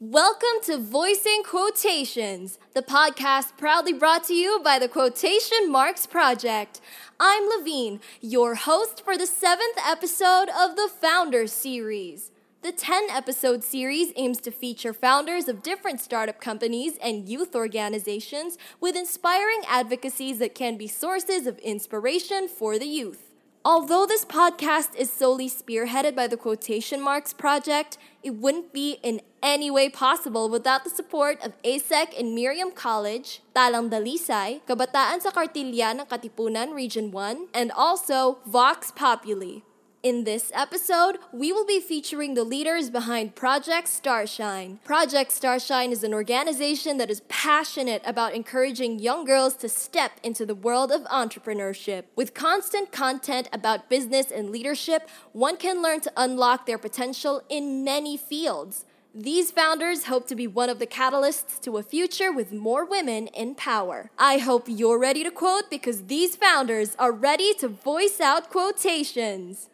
Welcome to Voicing Quotations, the podcast proudly brought to you by the Quotation Marks Project. I'm Levine, your host for the seventh episode of the Founders Series. The 10 episode series aims to feature founders of different startup companies and youth organizations with inspiring advocacies that can be sources of inspiration for the youth. Although this podcast is solely spearheaded by the Quotation Marks Project, it wouldn't be in any way possible without the support of ASEC and Miriam College, Talang Dalisay, Kabataan sa Kartilya ng Katipunan Region 1, and also Vox Populi. In this episode, we will be featuring the leaders behind Project Starshine. Project Starshine is an organization that is passionate about encouraging young girls to step into the world of entrepreneurship. With constant content about business and leadership, one can learn to unlock their potential in many fields. These founders hope to be one of the catalysts to a future with more women in power. I hope you're ready to quote because these founders are ready to voice out quotations.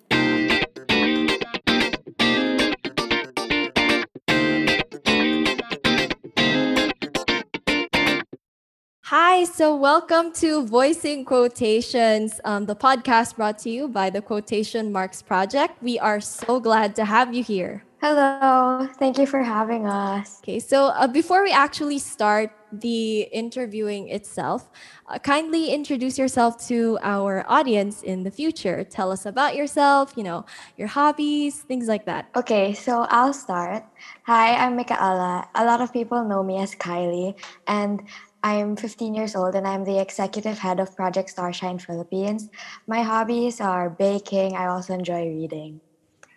Hi, so welcome to Voicing Quotations, um, the podcast brought to you by the Quotation Marks Project. We are so glad to have you here. Hello, thank you for having us. Okay, so uh, before we actually start the interviewing itself, uh, kindly introduce yourself to our audience in the future. Tell us about yourself, you know, your hobbies, things like that. Okay, so I'll start. Hi, I'm Micaela. A lot of people know me as Kylie, and I'm 15 years old and I'm the executive head of Project Starshine Philippines. My hobbies are baking. I also enjoy reading.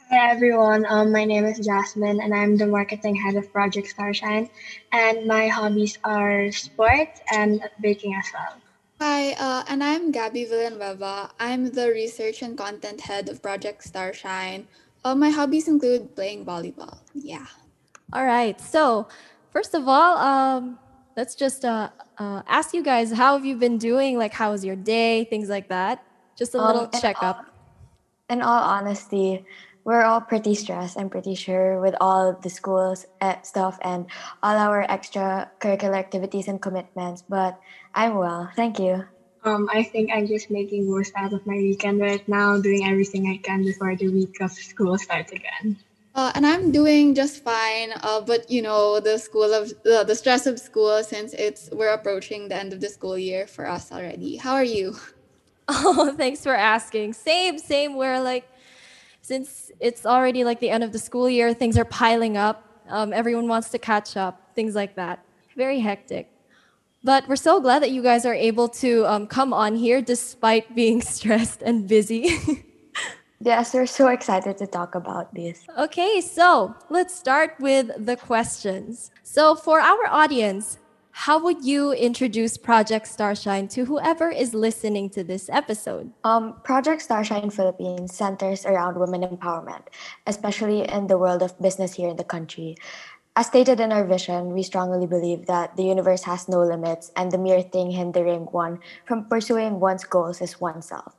Hi everyone, um, my name is Jasmine and I'm the marketing head of Project Starshine. And my hobbies are sports and baking as well. Hi, uh, and I'm Gabby Villanueva. I'm the research and content head of Project Starshine. Uh, my hobbies include playing volleyball. Yeah. All right. So, first of all, um, let's just uh, uh, ask you guys how have you been doing? Like, how was your day? Things like that. Just a little um, checkup. In all honesty, we're all pretty stressed, I'm pretty sure, with all the school's uh, stuff and all our extracurricular activities and commitments. But I'm well, thank you. Um, I think I'm just making most out of my weekend right now, doing everything I can before the week of school starts again. Uh, and I'm doing just fine. Uh, but you know, the school of uh, the stress of school, since it's we're approaching the end of the school year for us already. How are you? Oh, thanks for asking. Same, same. We're like since it's already like the end of the school year, things are piling up. Um, everyone wants to catch up, things like that. Very hectic. But we're so glad that you guys are able to um, come on here despite being stressed and busy. yes, we're so excited to talk about this. Okay, so let's start with the questions. So, for our audience, how would you introduce Project Starshine to whoever is listening to this episode? Um, Project Starshine Philippines centers around women empowerment, especially in the world of business here in the country. As stated in our vision, we strongly believe that the universe has no limits and the mere thing hindering one from pursuing one's goals is oneself.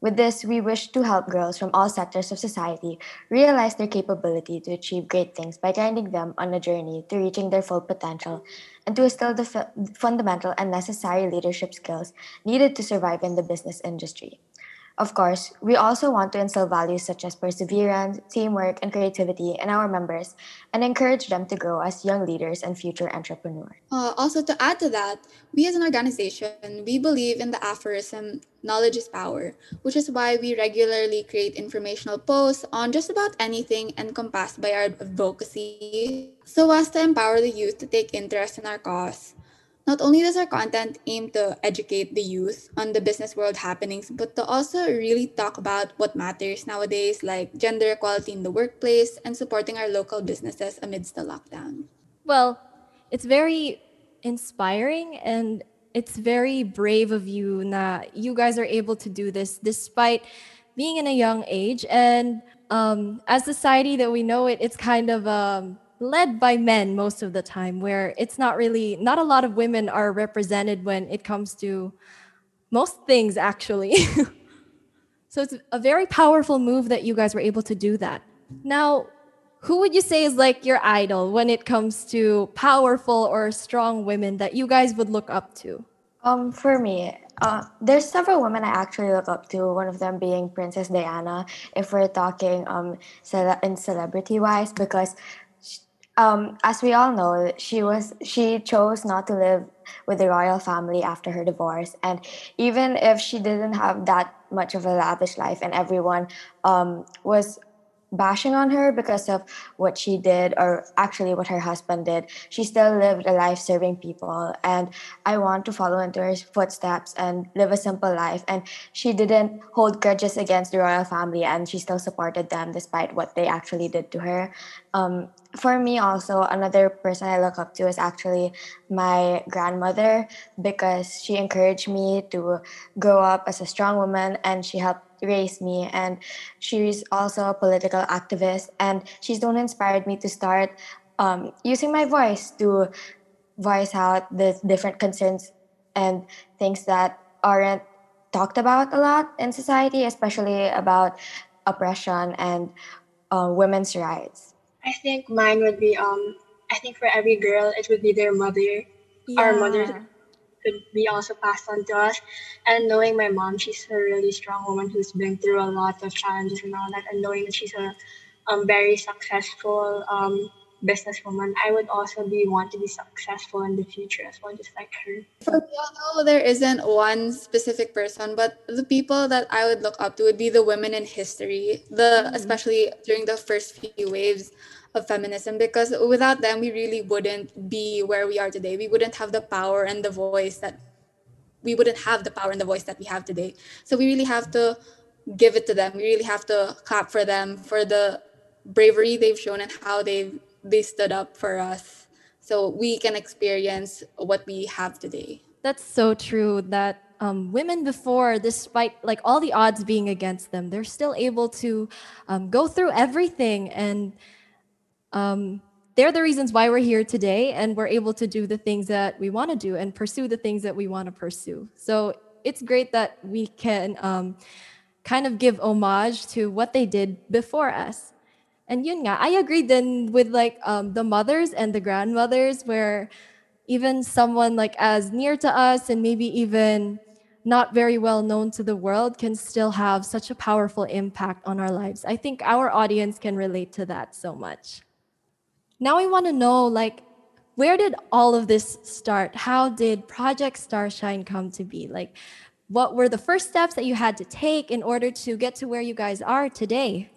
With this, we wish to help girls from all sectors of society realize their capability to achieve great things by guiding them on a journey to reaching their full potential and to instill the f- fundamental and necessary leadership skills needed to survive in the business industry. Of course, we also want to instill values such as perseverance, teamwork, and creativity in our members and encourage them to grow as young leaders and future entrepreneurs. Uh, also, to add to that, we as an organization, we believe in the aphorism, knowledge is power, which is why we regularly create informational posts on just about anything encompassed by our advocacy so as to empower the youth to take interest in our cause. Not only does our content aim to educate the youth on the business world happenings, but to also really talk about what matters nowadays, like gender equality in the workplace and supporting our local businesses amidst the lockdown. Well, it's very inspiring and it's very brave of you that you guys are able to do this despite being in a young age and um, as society that we know it it's kind of um, led by men most of the time where it's not really not a lot of women are represented when it comes to most things actually so it's a very powerful move that you guys were able to do that now who would you say is like your idol when it comes to powerful or strong women that you guys would look up to? Um, for me, uh, there's several women I actually look up to. One of them being Princess Diana, if we're talking um cele- in celebrity wise, because um, as we all know, she was she chose not to live with the royal family after her divorce, and even if she didn't have that much of a lavish life, and everyone um, was bashing on her because of what she did or actually what her husband did she still lived a life serving people. And i want to follow into her footsteps and live a simple life. And she didn't hold grudges against the royal family and she still supported them despite what they actually did to her um, for me also another person i look up to is actually my grandmother because she encouraged me to grow up as a strong woman and she helped raise me. And she's also a political activist and she's the one inspired me to start um, using my voice to voice out the different concerns and things that aren't talked about a lot in society especially about oppression and uh, women's rights I think mine would be um I think for every girl it would be their mother. Our mothers could be also passed on to us. And knowing my mom, she's a really strong woman who's been through a lot of challenges and all that. And knowing that she's a um, very successful um, businesswoman, I would also be want to be successful in the future as well, just like her. For me, although there isn't one specific person, but the people that I would look up to would be the women in history, the Mm. especially during the first few waves of feminism, because without them, we really wouldn't be where we are today. We wouldn't have the power and the voice that we wouldn't have the power and the voice that we have today. So we really have to give it to them. We really have to clap for them for the bravery they've shown and how they they stood up for us so we can experience what we have today. That's so true that um, women before, despite like all the odds being against them, they're still able to um, go through everything and um, they're the reasons why we're here today and we're able to do the things that we want to do and pursue the things that we want to pursue. So it's great that we can um, kind of give homage to what they did before us. And yun nga, I agree then with like um, the mothers and the grandmothers where even someone like as near to us and maybe even not very well known to the world can still have such a powerful impact on our lives. I think our audience can relate to that so much. Now I want to know like where did all of this start? How did Project Starshine come to be? Like what were the first steps that you had to take in order to get to where you guys are today?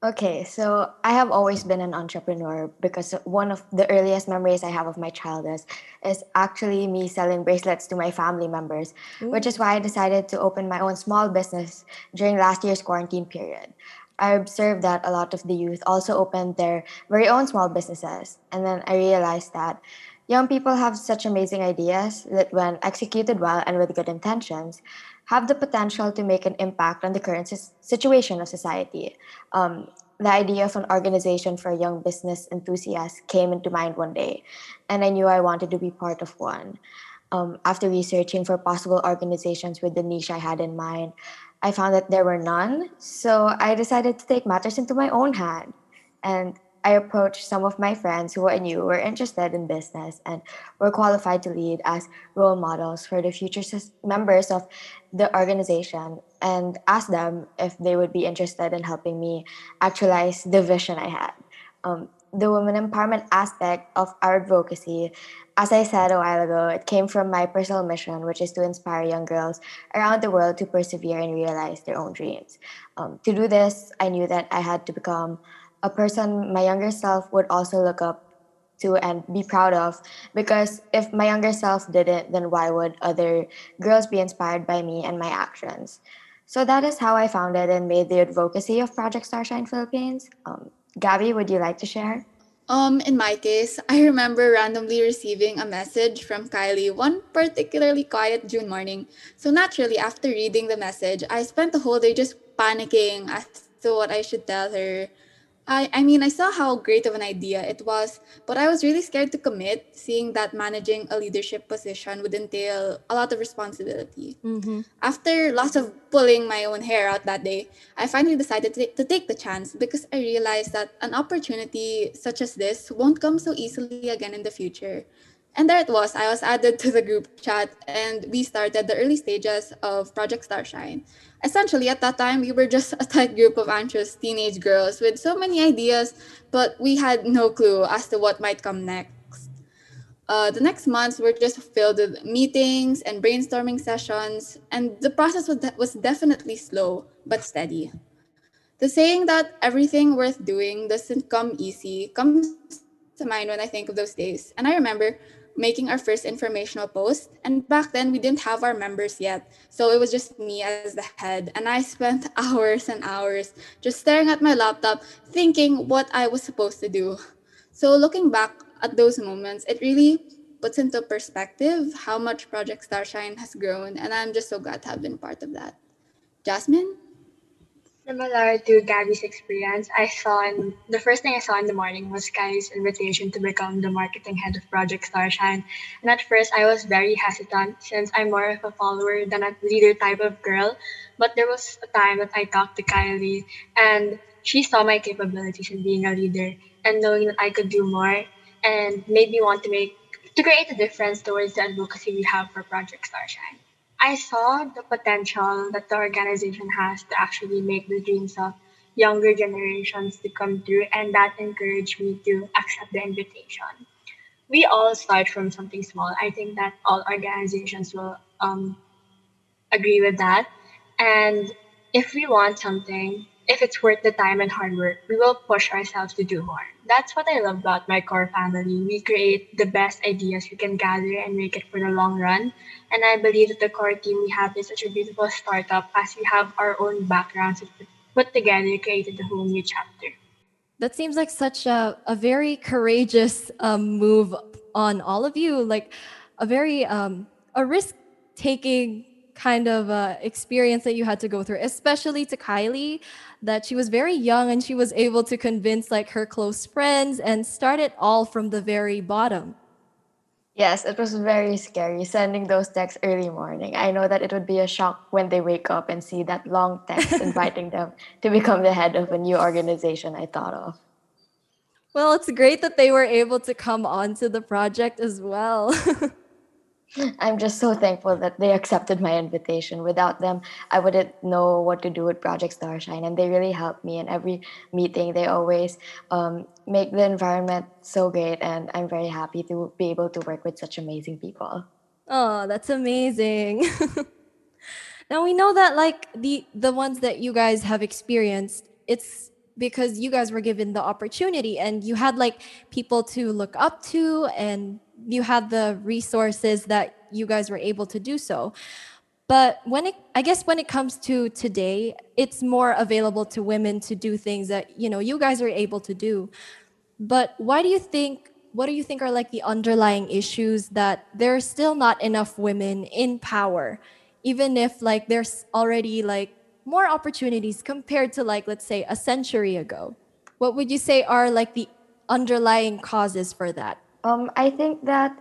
Okay, so I have always been an entrepreneur because one of the earliest memories I have of my childhood is actually me selling bracelets to my family members, which is why I decided to open my own small business during last year's quarantine period. I observed that a lot of the youth also opened their very own small businesses, and then I realized that young people have such amazing ideas that, when executed well and with good intentions, have the potential to make an impact on the current situation of society. Um, the idea of an organization for young business enthusiasts came into mind one day, and I knew I wanted to be part of one. Um, after researching for possible organizations with the niche I had in mind, I found that there were none, so I decided to take matters into my own hand. And I approached some of my friends who I knew were interested in business and were qualified to lead as role models for the future members of the organization and asked them if they would be interested in helping me actualize the vision I had. Um, the women empowerment aspect of our advocacy, as I said a while ago, it came from my personal mission, which is to inspire young girls around the world to persevere and realize their own dreams. Um, to do this, I knew that I had to become a person my younger self would also look up to and be proud of because if my younger self didn't then why would other girls be inspired by me and my actions so that is how i founded and made the advocacy of project starshine philippines um, gabby would you like to share Um, in my case, I remember randomly receiving a message from Kylie one particularly quiet June morning. So naturally, after reading the message, I spent the whole day just panicking as to what I should tell her. I, I mean, I saw how great of an idea it was, but I was really scared to commit, seeing that managing a leadership position would entail a lot of responsibility. Mm-hmm. After lots of pulling my own hair out that day, I finally decided to, to take the chance because I realized that an opportunity such as this won't come so easily again in the future. And there it was. I was added to the group chat and we started the early stages of Project Starshine. Essentially, at that time, we were just a tight group of anxious teenage girls with so many ideas, but we had no clue as to what might come next. Uh, the next months were just filled with meetings and brainstorming sessions, and the process was, de- was definitely slow but steady. The saying that everything worth doing doesn't come easy comes to mind when I think of those days. And I remember making our first informational post. And back then, we didn't have our members yet. So it was just me as the head. And I spent hours and hours just staring at my laptop, thinking what I was supposed to do. So looking back at those moments, it really puts into perspective how much Project Starshine has grown. And I'm just so glad to have been part of that. Jasmine? Similar to Gabby's experience, I saw in the first thing I saw in the morning was Kylie's invitation to become the marketing head of Project Starshine. And at first, I was very hesitant since I'm more of a follower than a leader type of girl. But there was a time that I talked to Kylie, and she saw my capabilities in being a leader and knowing that I could do more, and made me want to make to create a difference towards the advocacy we have for Project Starshine. I saw the potential that the organization has to actually make the dreams of younger generations to come true, and that encouraged me to accept the invitation. We all start from something small. I think that all organizations will um, agree with that. And if we want something, if it's worth the time and hard work, we will push ourselves to do more. That's what I love about my core family. We create the best ideas we can gather and make it for the long run. And I believe that the core team we have is such a beautiful startup as we have our own backgrounds put together, created a whole new chapter. That seems like such a, a very courageous um, move on all of you, like a very um, a risk taking kind of uh, experience that you had to go through, especially to Kylie, that she was very young and she was able to convince like her close friends and start it all from the very bottom. Yes, it was very scary sending those texts early morning. I know that it would be a shock when they wake up and see that long text inviting them to become the head of a new organization I thought of. Well, it's great that they were able to come onto the project as well. I'm just so thankful that they accepted my invitation. Without them, I wouldn't know what to do with Project Starshine, and they really helped me in every meeting. They always um, make the environment so great, and I'm very happy to be able to work with such amazing people. Oh, that's amazing. now we know that like the the ones that you guys have experienced, it's because you guys were given the opportunity and you had like people to look up to and you had the resources that you guys were able to do so. But when it i guess when it comes to today it's more available to women to do things that you know you guys are able to do. But why do you think what do you think are like the underlying issues that there's still not enough women in power even if like there's already like more opportunities compared to like let's say a century ago? What would you say are like the underlying causes for that um, I think that,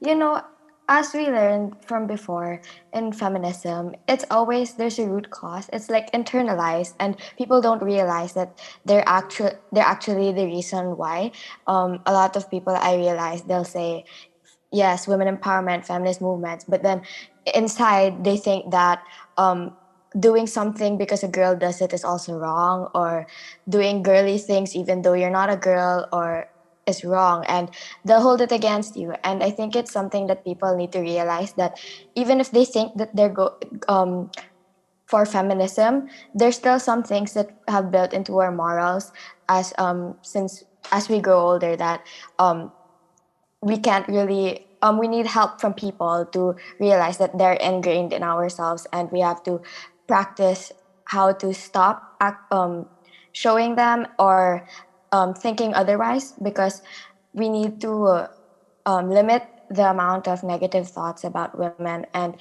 you know, as we learned from before in feminism, it's always there's a root cause. It's like internalized, and people don't realize that they're actually they're actually the reason why. Um, a lot of people I realize they'll say, yes, women empowerment, feminist movements, but then inside they think that um, doing something because a girl does it is also wrong, or doing girly things even though you're not a girl, or is wrong and they'll hold it against you. And i think it's something that people need to realize that even if they think that they're go um, for feminism there's still some things that have built into our morals as um since as we grow older that um we can't really um, we need help from people to realize that they're ingrained in ourselves and we have to practice how to stop um, showing them or um, thinking otherwise because we need to uh, um, limit the amount of negative thoughts about women and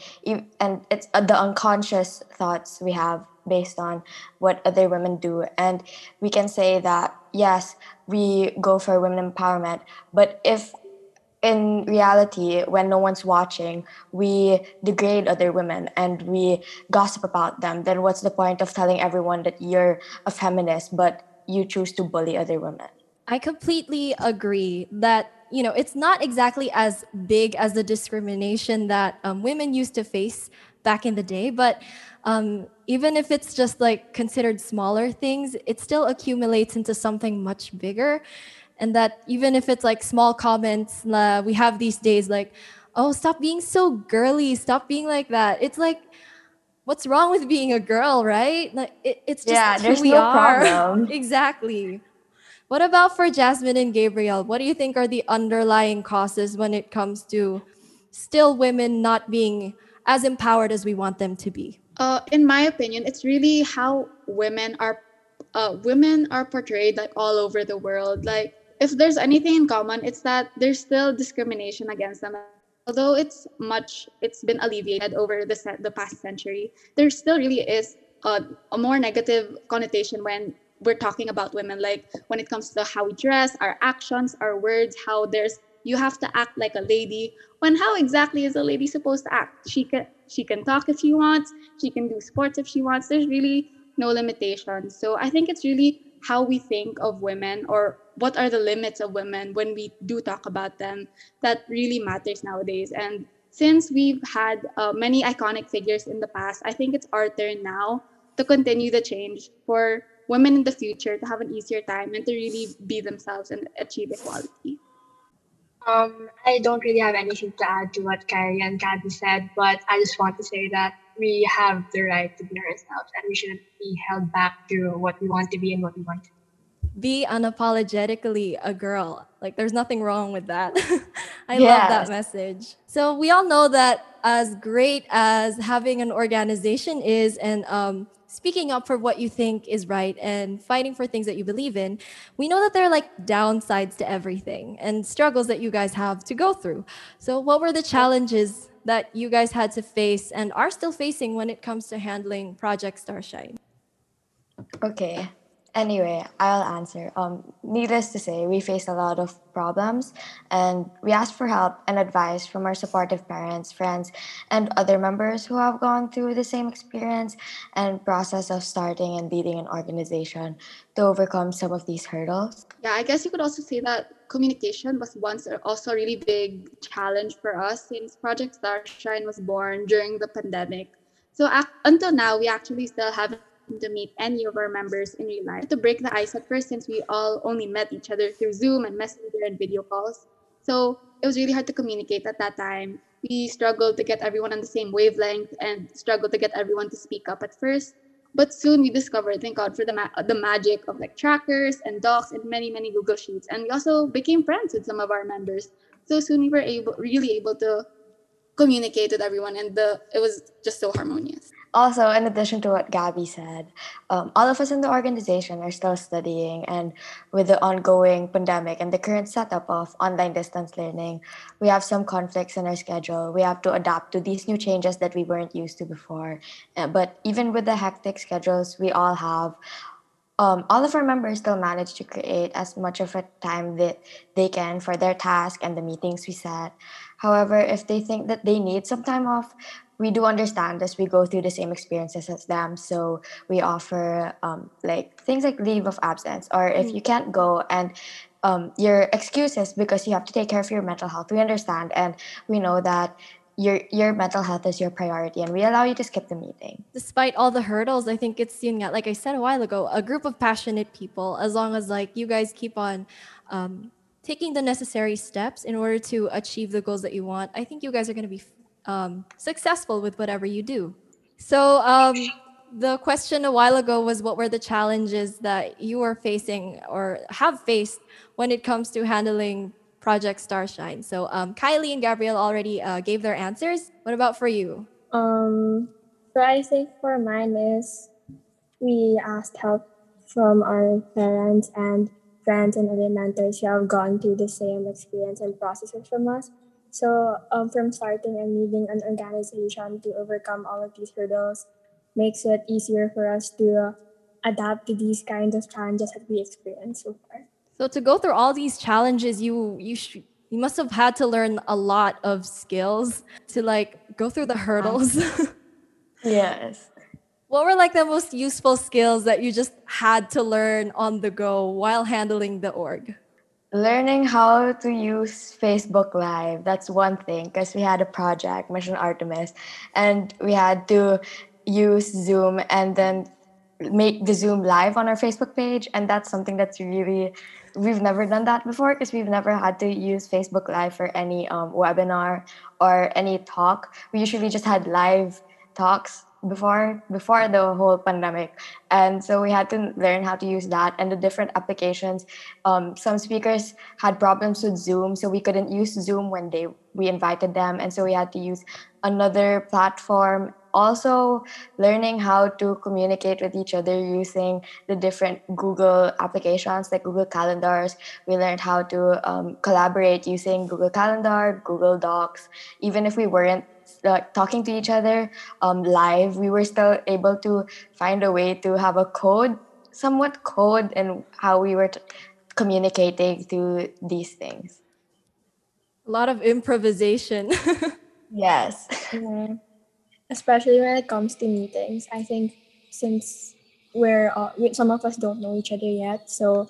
and it's uh, the unconscious thoughts we have based on what other women do. And we can say that, yes, we go for women empowerment, but if in reality, when no one's watching, we degrade other women and we gossip about them, then what's the point of telling everyone that you're a feminist, but you choose to bully other women? I completely agree that you know it's not exactly as big as the discrimination that um, women used to face back in the day, but um, even if it's just like considered smaller things, it still accumulates into something much bigger and that even if it's like small comments uh, we have these days like oh stop being so girly stop being like that it's like what's wrong with being a girl right? Like it, it's just yeah, who we no are. problem. exactly. What about for jasmine and gabriel what do you think are the underlying causes when it comes to still women not being as empowered as we want them to be? Uh, in my opinion it's really how women are uh, women are portrayed like all over the world. Like if there's anything in common, it's that there's still discrimination against them. Although it's much, it's been alleviated over the the past century. There still really is a, a more negative connotation when we're talking about women. Like when it comes to how we dress, our actions, our words, how there's you have to act like a lady. When how exactly is a lady supposed to act? She can she can talk if she wants. She can do sports if she wants. There's really no limitations. So I think it's really how we think of women or what are the limits of women when we do talk about them that really matters nowadays. And since we've had uh, many iconic figures in the past i think it's our turn now to continue the change for women in the future to have an easier time and to really be themselves and achieve equality. Um, I don't really have anything to add to what Kylie and Gabby said, but I just want to say that we have the right to be ourselves and we shouldn't be held back to what we want to be and what we want to be unapologetically a girl. Like there's nothing wrong with that. I yes. love that message. So we all know that as great as having an organization is and um, speaking up for what you think is right and fighting for things that you believe in, we know that there are like downsides to everything and struggles that you guys have to go through. So what were the challenges that you guys had to face and are still facing when it comes to handling Project Starshine? Okay. Anyway, I'll answer. Um, needless to say, we faced a lot of problems and we asked for help and advice from our supportive parents, friends, and other members who have gone through the same experience and process of starting and leading an organization to overcome some of these hurdles. Yeah, I guess you could also say that communication was once also a really big challenge for us since Project Starshine was born during the pandemic. So until now, we actually still haven't to meet any of our members in real life. To break the ice at first, since we all only met each other through Zoom and Messenger and video calls. So it was really hard to communicate at that time. We struggled to get everyone on the same wavelength and struggled to get everyone to speak up at first. But soon we discovered, thank God for the, ma- the magic of like trackers and docs and many, many Google Sheets. And we also became friends with some of our members. So soon we were able, really able to communicate with everyone and the, it was just so harmonious also, in addition to what Gabby said, um, all of us in the organization are still studying, and with the ongoing pandemic and the current setup of online distance learning, we have some conflicts in our schedule. We have to adapt to these new changes that we weren't used to before. Uh, but even with the hectic schedules we all have, um, all of our members still manage to create as much of a time that they can for their task and the meetings we set. However, if they think that they need some time off, we do understand as we go through the same experiences as them. So we offer um, like things like leave of absence, or if mm. you can't go and um, your excuses because you have to take care of your mental health. We understand and we know that your your mental health is your priority and we allow you to skip the meeting despite all the hurdles i think it's seeing like i said a while ago a group of passionate people as long as like you guys keep on um, taking the necessary steps in order to achieve the goals that you want i think you guys are going to be um, successful with whatever you do. So um, the question a while ago was what were the challenges that you are facing or have faced when it comes to handling Project Starshine? So um, Kylie and Gabrielle already uh, gave their answers. What about for you? Um, so I think for mine is we asked help from our parents and friends and other mentors who have gone through the same experience and processes from us. So, um, from starting and leading an organization to overcome all of these hurdles, makes it easier for us to adapt to these kinds of challenges that we experience so far. So to go through all these challenges, you you sh- you must have had to learn a lot of skills to like go through the hurdles. Yes. what were like the most useful skills that you just had to learn on the go while handling the org? Learning how to use Facebook Live, that's one thing because we had a project, Mission Artemis, and we had to use Zoom and then make the Zoom live on our Facebook page. And that's something that's really, we've never done that before because we've never had to use Facebook Live for any um, webinar or any talk. We usually just had live talks before before the whole pandemic. And so we had to learn how to use that and the different applications. Um, some speakers had problems with zoom so we couldn't use zoom when they we invited them. And so we had to use another platform. Also learning how to communicate with each other using the different google applications like google calendars. We learned how to um, collaborate using google calendar google docs. Even if we weren't uh, talking to each other um, live, we were still able to find a way to have a code, somewhat code, and how we were t- communicating through these things. A lot of improvisation. Yes. Yeah. Especially when it comes to meetings. I think since we're uh, some of us don't know each other yet, so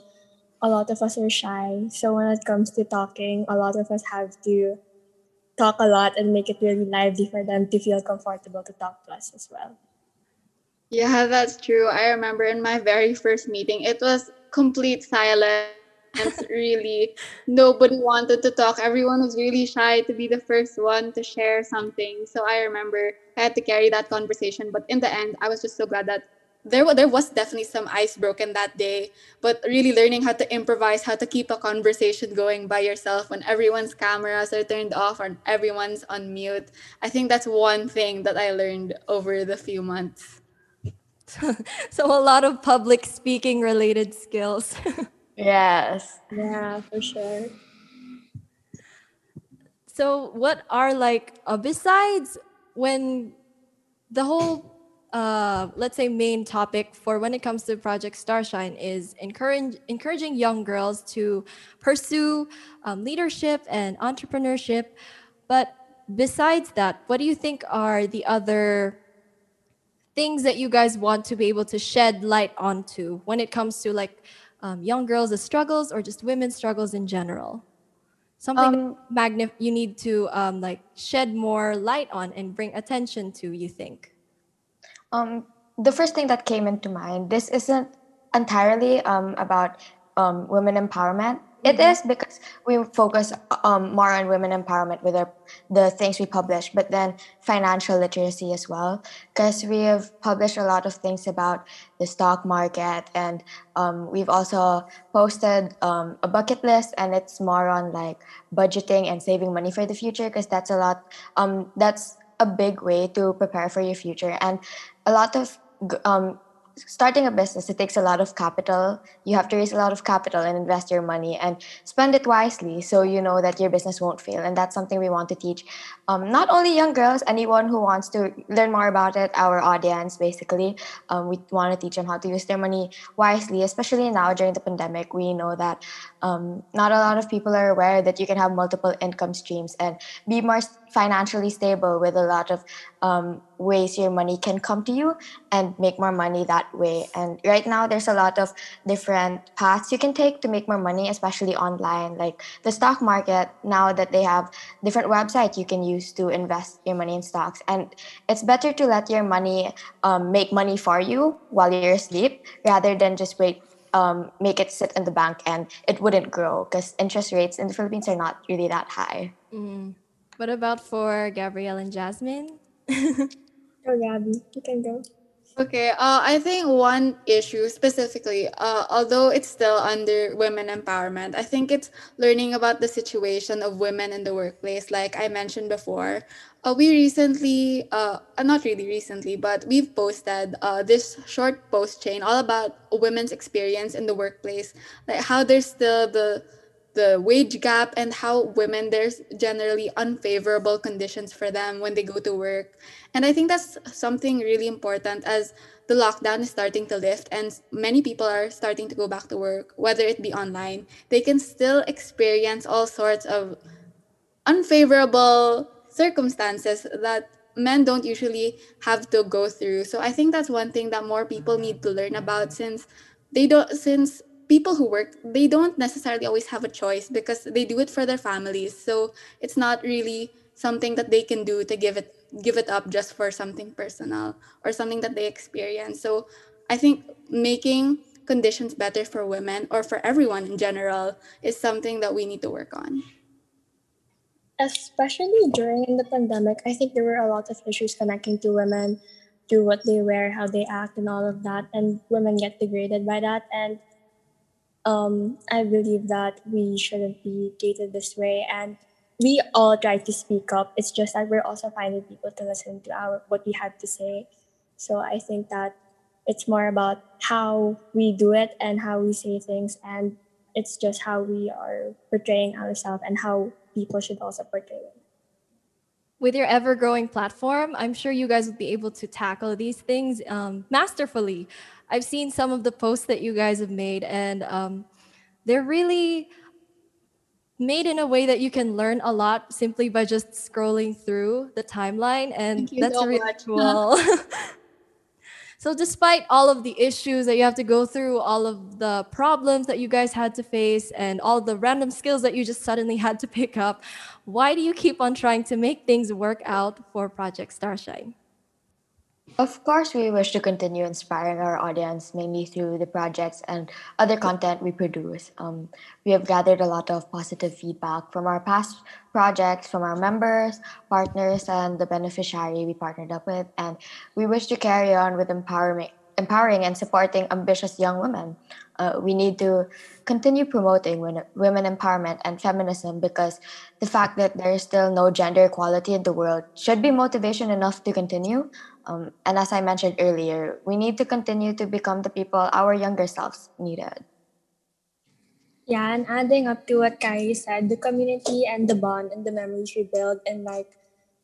a lot of us are shy. So when it comes to talking, a lot of us have to talk a lot and make it really lively for them to feel comfortable to talk to us as well. Yeah, that's true. I remember in my very first meeting, it was complete silence. really, nobody wanted to talk. Everyone was really shy to be the first one to share something. So I remember I had to carry that conversation. But in the end, I was just so glad that there, there was definitely some ice broken that day. But really learning how to improvise, how to keep a conversation going by yourself when everyone's cameras are turned off or everyone's on mute. I think that's one thing that I learned over the few months. so a lot of public speaking related skills. Yes. Yeah, for sure. so what are like uh, besides when the whole uh, let's say main topic for when it comes to project starshine is encourage, encouraging young girls to pursue um, leadership and entrepreneurship but besides that what do you think are the other things that you guys want to be able to shed light onto when it comes to like um, young girls' struggles or just women's struggles in general? Something Um, magnif- you need to um, like shed more light on and bring attention to. You think? Um, the first thing that came into mind, this isn't entirely um, about um, women empowerment. It is because we focus um, more on women empowerment with our, the things we publish, but then financial literacy as well. Because we have published a lot of things about the stock market, and um, we've also posted um, a bucket list, and it's more on like budgeting and saving money for the future. Because that's a lot. Um, that's a big way to prepare for your future, and a lot of um, starting a business it takes a lot of capital. You have to raise a lot of capital and invest your money and spend it wisely so you know that your business won't fail. And that's something we want to teach um, not only young girls anyone who wants to learn more about it our audience basically. Um, we want to teach them how to use their money wisely especially now during the pandemic. We know that um, not a lot of people are aware that you can have multiple income streams and be more financially stable with a lot of um, ways your money can come to you and make more money that way. And right now, there's a lot of different paths you can take to make more money, especially online. Like the stock market, now that they have different websites you can use to invest your money in stocks. And it's better to let your money um, make money for you while you're asleep rather than just wait. Um, make it sit in the bank and it wouldn't grow because interest rates in the Philippines are not really that high. What about for Gabrielle and Jasmine? Oh, Gabby, you can go. Okay, uh, I think one issue specifically, uh, although it's still under women empowerment, I think it's learning about the situation of women in the workplace. Like I mentioned before, uh, we recently, uh, uh, not really recently, but we've posted uh, this short post chain all about women's experience in the workplace, like how there's still the the wage gap and how women there's generally unfavorable conditions for them when they go to work. And i think that's something really important as the lockdown is starting to lift and many people are starting to go back to work whether it be online. They can still experience all sorts of unfavorable circumstances that men don't usually have to go through. So i think that's one thing that more people need to learn about since they don't since people who work they don't necessarily always have a choice because they do it for their families. So it's not really something that they can do to give it give it up just for something personal or something that they experience. So i think making conditions better for women or for everyone in general is something that we need to work on. Especially during the pandemic i think there were a lot of issues connecting to women to what they wear how they act and all of that and women get degraded by that. And um, I believe that we shouldn't be treated this way, and we all try to speak up. It's just that we're also finding people to listen to our what we have to say. So I think that it's more about how we do it and how we say things, and it's just how we are portraying ourselves and how people should also portray it. With your ever growing platform, I'm sure you guys will be able to tackle these things um, masterfully. I've seen some of the posts that you guys have made, and um, they're really made in a way that you can learn a lot simply by just scrolling through the timeline, and that's so really much. cool. so, despite all of the issues that you have to go through, all of the problems that you guys had to face, and all the random skills that you just suddenly had to pick up, why do you keep on trying to make things work out for Project Starshine? Of course, we wish to continue inspiring our audience mainly through the projects and other content we produce. Um, we have gathered a lot of positive feedback from our past projects, from our members, partners, and the beneficiary we partnered up with, and we wish to carry on with empowering, empowering and supporting ambitious young women. Uh, we need to continue promoting women empowerment and feminism because the fact that there is still no gender equality in the world should be motivation enough to continue. Um, and as I mentioned earlier, we need to continue to become the people our younger selves needed. Yeah, and adding up to what Kylie said, the community and the bond and the memories we build and like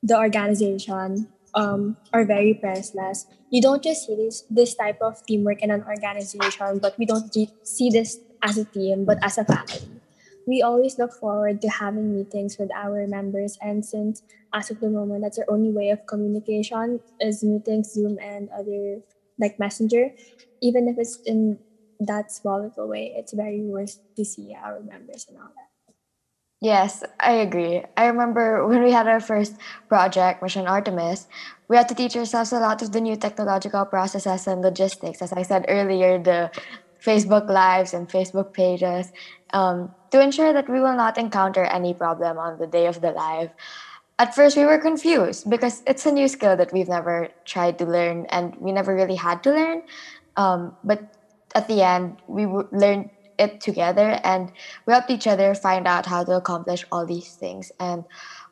the organization um, are very priceless. You don't just see this this type of teamwork in an organization, but we don't see this as a team, but as a family we always look forward to having meetings with our members and since as of the moment that's our only way of communication is meetings zoom and other like messenger even if it's in that small little way it's very worth to see our members and all that. Yes i agree. I remember when we had our first project mission artemis we had to teach ourselves a lot of the new technological processes and logistics. As i said earlier the facebook lives and facebook pages um, to ensure that we will not encounter any problem on the day of the live. At first, we were confused because it's a new skill that we've never tried to learn and we never really had to learn. Um, but at the end, we w- learned it together and we helped each other find out how to accomplish all these things. And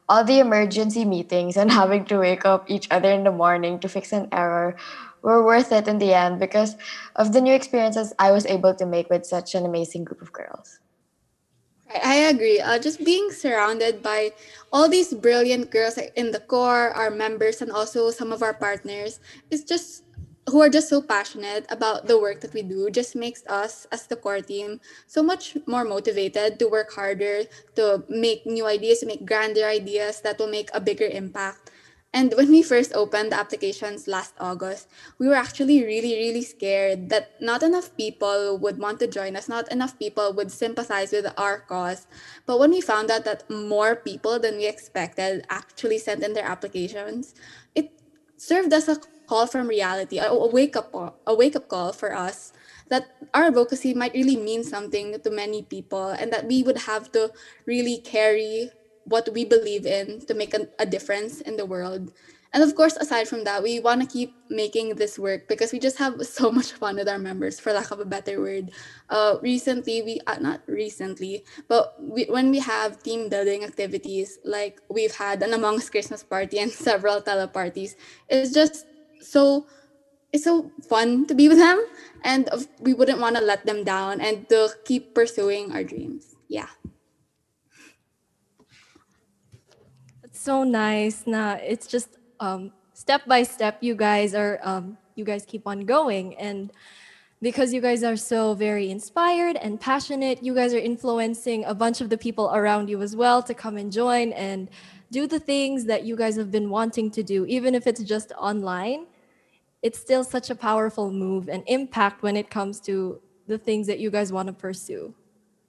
all the emergency meetings and having to wake up each other in the morning to fix an error were worth it in the end because of the new experiences I was able to make with such an amazing group of girls. I agree. Uh, just being surrounded by all these brilliant girls in the core, our members, and also some of our partners is just who are just so passionate about the work that we do just makes us as the core team so much more motivated to work harder to make new ideas to make grander ideas that will make a bigger impact and when we first opened the applications last August, we were actually really, really scared that not enough people would want to join us, not enough people would sympathize with our cause. But when we found out that more people than we expected actually sent in their applications, it served as a call from reality, a wake up, a wake up call for us that our advocacy might really mean something to many people and that we would have to really carry what we believe in to make a, a difference in the world. And of course, aside from that, we want to keep making this work because we just have so much fun with our members, for lack of a better word. Uh, recently, we uh, not recently, but we, when we have team building activities, like we've had an Among Us Christmas party and several tele parties, it's just so it's so fun to be with them, and we wouldn't want to let them down and to keep pursuing our dreams. Yeah. So nice. Now it's just um, step by step. You guys are um, you guys keep on going, and because you guys are so very inspired and passionate, you guys are influencing a bunch of the people around you as well to come and join and do the things that you guys have been wanting to do, even if it's just online. It's still such a powerful move and impact when it comes to the things that you guys want to pursue.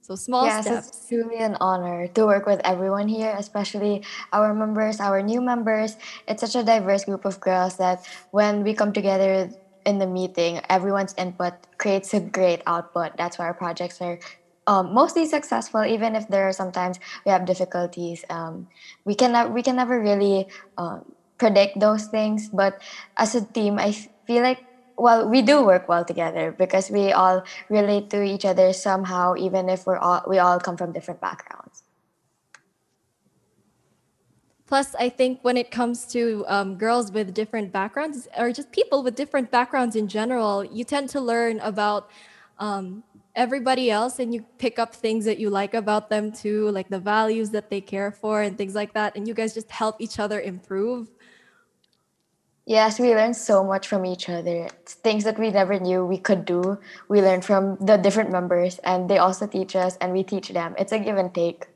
So small Yes, steps. it's truly an honor to work with everyone here, especially our members, our new members. It's such a diverse group of girls that when we come together in the meeting, everyone's input creates a great output. That's why our projects are um, mostly successful, even if there are sometimes we have difficulties. Um, we can we can never really um, predict those things, but as a team, I feel like well we do work well together because we all relate to each other somehow, even if we're all we all come from different backgrounds. Plus, I think when it comes to um, girls with different backgrounds, or just people with different backgrounds in general, you tend to learn about um, everybody else and you pick up things that you like about them too, like the values that they care for and things like that. And you guys just help each other improve. Yes, we learn so much from each other. It's things that we never knew we could do. We learn from the different members, and they also teach us, and we teach them. It's a give and take.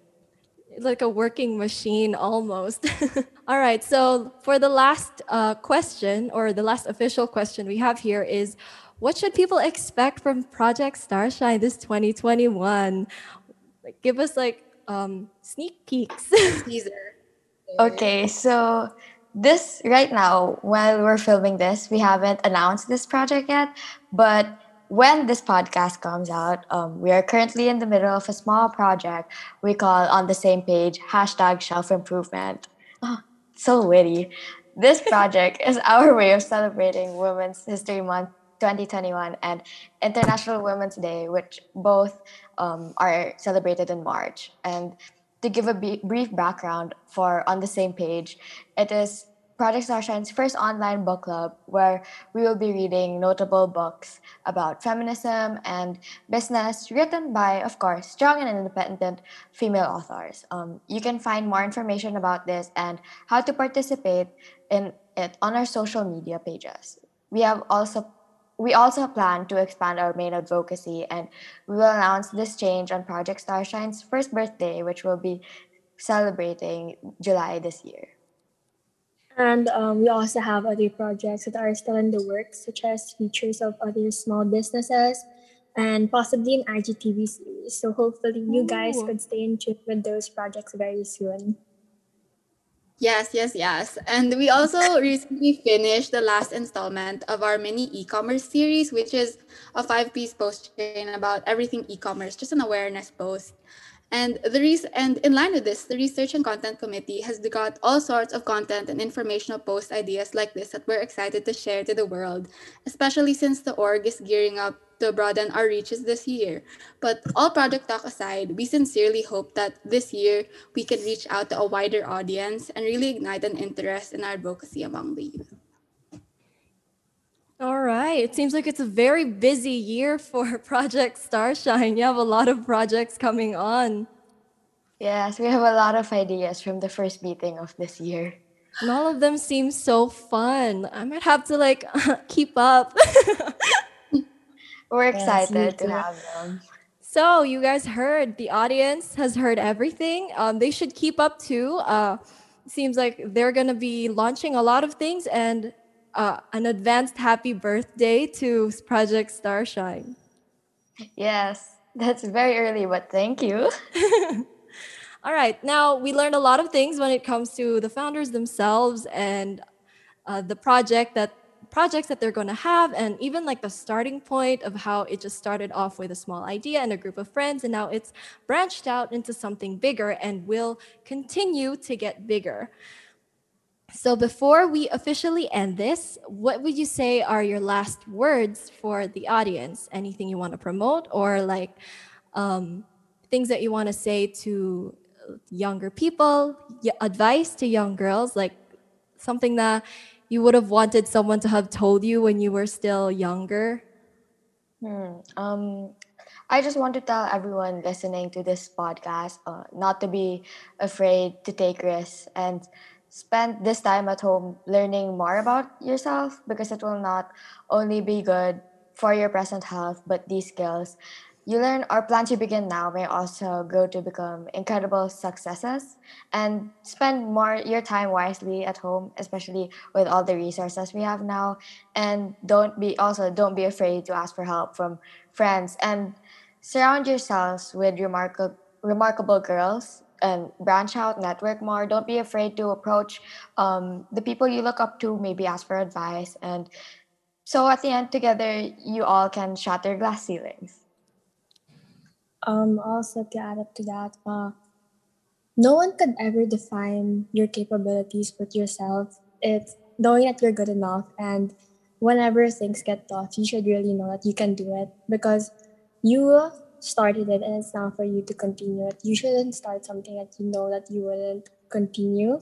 like a working machine almost. All right, so for the last uh, question or the last official question we have here is what should people expect from Project Starshine this 2021? Like, give us like um, sneak peeks. Teaser. Okay, so this right now, while we're filming this, we haven't announced this project yet. But when this podcast comes out, um, we are currently in the middle of a small project we call on the same page hashtag shelf improvement. Oh, so witty. This project is our way of celebrating Women's History Month 2021 and International Women's Day, which both um, are celebrated in March. And to give a b- brief background for On the Same Page, it is Project Starshine's first online book club where we will be reading notable books about feminism and business written by, of course, strong and independent female authors. Um, you can find more information about this and how to participate in it on our social media pages. We have also we also plan to expand our main advocacy and we will announce this change on Project Starshine's first birthday, which will be celebrating July this year. And um, we also have other projects that are still in the works, such as features of other small businesses and possibly an IGTV series. So hopefully you guys Ooh. could stay in tune with those projects very soon. Yes, yes, yes. And we also recently finished the last installment of our mini e-commerce series, which is a five-piece post chain about everything e-commerce, just an awareness post. And the res- and in line with this, the Research and Content Committee has got all sorts of content and informational post ideas like this that we're excited to share to the world, especially since the org is gearing up to broaden our reaches this year. But all project talk aside, we sincerely hope that this year we can reach out to a wider audience and really ignite an interest in our advocacy among the youth. All right, it seems like it's a very busy year for Project Starshine. You have a lot of projects coming on. Yes, we have a lot of ideas from the first meeting of this year. And all of them seem so fun. I might have to like keep up. We're Yes, excited to have them. So you guys heard the audience has heard everything. Um, they should keep up too. Uh, seems like they're gonna be launching a lot of things and uh, an advanced happy birthday to Project Starshine. Yes, that's very early, but thank you. All right, now we learned a lot of things when it comes to the founders themselves and uh, the project that projects that they're going to have and even like the starting point of how it just started off with a small idea and a group of friends and now it's branched out into something bigger and will continue to get bigger. So before we officially end this what would you say are your last words for the audience? Anything you want to promote or like um, things that you want to say to younger people advice to young girls like something that you would have wanted someone to have told you when you were still younger Hmm. Um, I just want to tell everyone listening to this podcast uh, not to be afraid to take risks and spend this time at home learning more about yourself because it will not only be good for your present health, but these skills you learn our plans you begin now may also go to become incredible successes and spend more your time wisely at home especially with all the resources we have now. And don't be also don't be afraid to ask for help from friends and surround yourselves with remarkable remarkable girls and branch out network more. Don't be afraid to approach um, the people you look up to maybe ask for advice. And so at the end together you all can shatter glass ceilings Um, also to add up to that, uh, no one could ever define your capabilities but yourself. It's knowing that you're good enough and whenever things get tough, you should really know that you can do it because you started it and it's now for you to continue it. You shouldn't start something that you know that you wouldn't continue.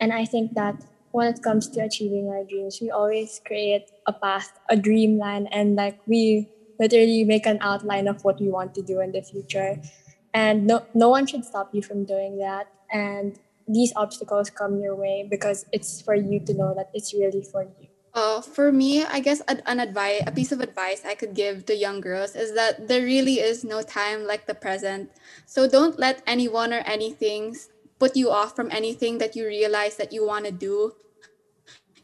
And I think that when it comes to achieving our dreams, we always create a path, a dreamline, and like we literally make an outline of what you want to do in the future. And no, no one should stop you from doing that. And these obstacles come your way because it's for you to know that it's really for you. Uh, for me, I guess an, an advice, a piece of advice I could give to young girls is that there really is no time like the present. So don't let anyone or anything put you off from anything that you realize that you want to do.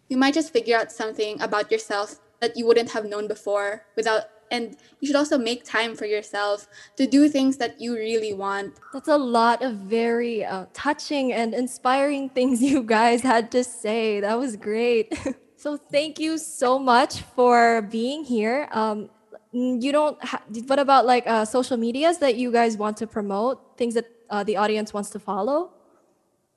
You might just figure out something about yourself that you wouldn't have known before without and you should also make time for yourself to do things that you really want. That's a lot of very uh, touching and inspiring things you guys had to say. That was great. so thank you so much for being here. Um, you don't. Ha- what about like uh, social medias that you guys want to promote? Things that uh, the audience wants to follow?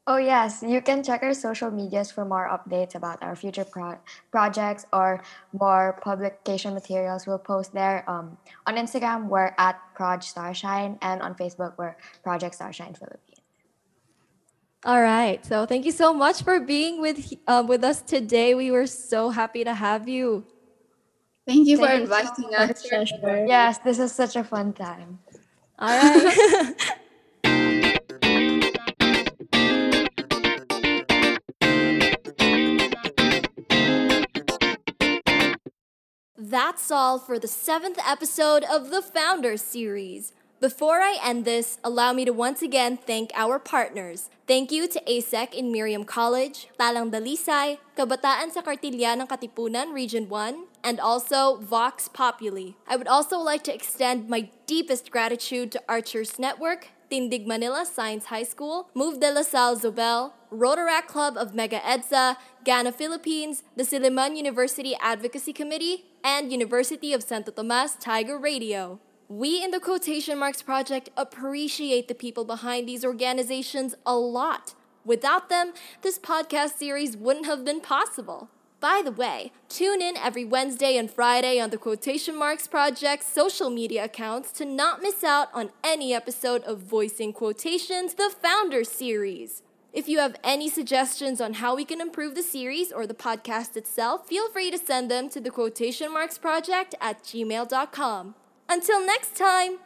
Oh, yes. You can check our social medias for more updates about our future pro- projects or more publication materials. We'll post there. Um, on Instagram, we're at Proj Starshine, and on Facebook, we're Project Starshine Philippines. All right. So thank you so much for being with uh, with us today. We were so happy to have you. Thank you Thank for you so inviting us. Yes, this is such a fun time. All right. That's all for the seventh episode of the Founders Series. Before I end this, allow me to once again thank our partners. Thank you to ASEC in Miriam College, Talang Dalisay, Kabataan sa Kartilya ng Katipunan Region 1, and also Vox Populi. I would also like to extend my deepest gratitude to Archers Network, Tindig Manila Science High School, Move de la Salle Zobel, Rotaract Club of Mega EDSA, Ghana Philippines, the Silliman University Advocacy Committee, and University of Santo Tomas Tiger Radio. We in the Quotation Marks Project appreciate the people behind these organizations a lot. Without them, this podcast series wouldn't have been possible. By the way, tune in every Wednesday and Friday on the Quotation Marks Project's social media accounts to not miss out on any episode of Voicing Quotations, the Founder Series. If you have any suggestions on how we can improve the series or the podcast itself, feel free to send them to the Quotation Marks Project at gmail.com. Until next time!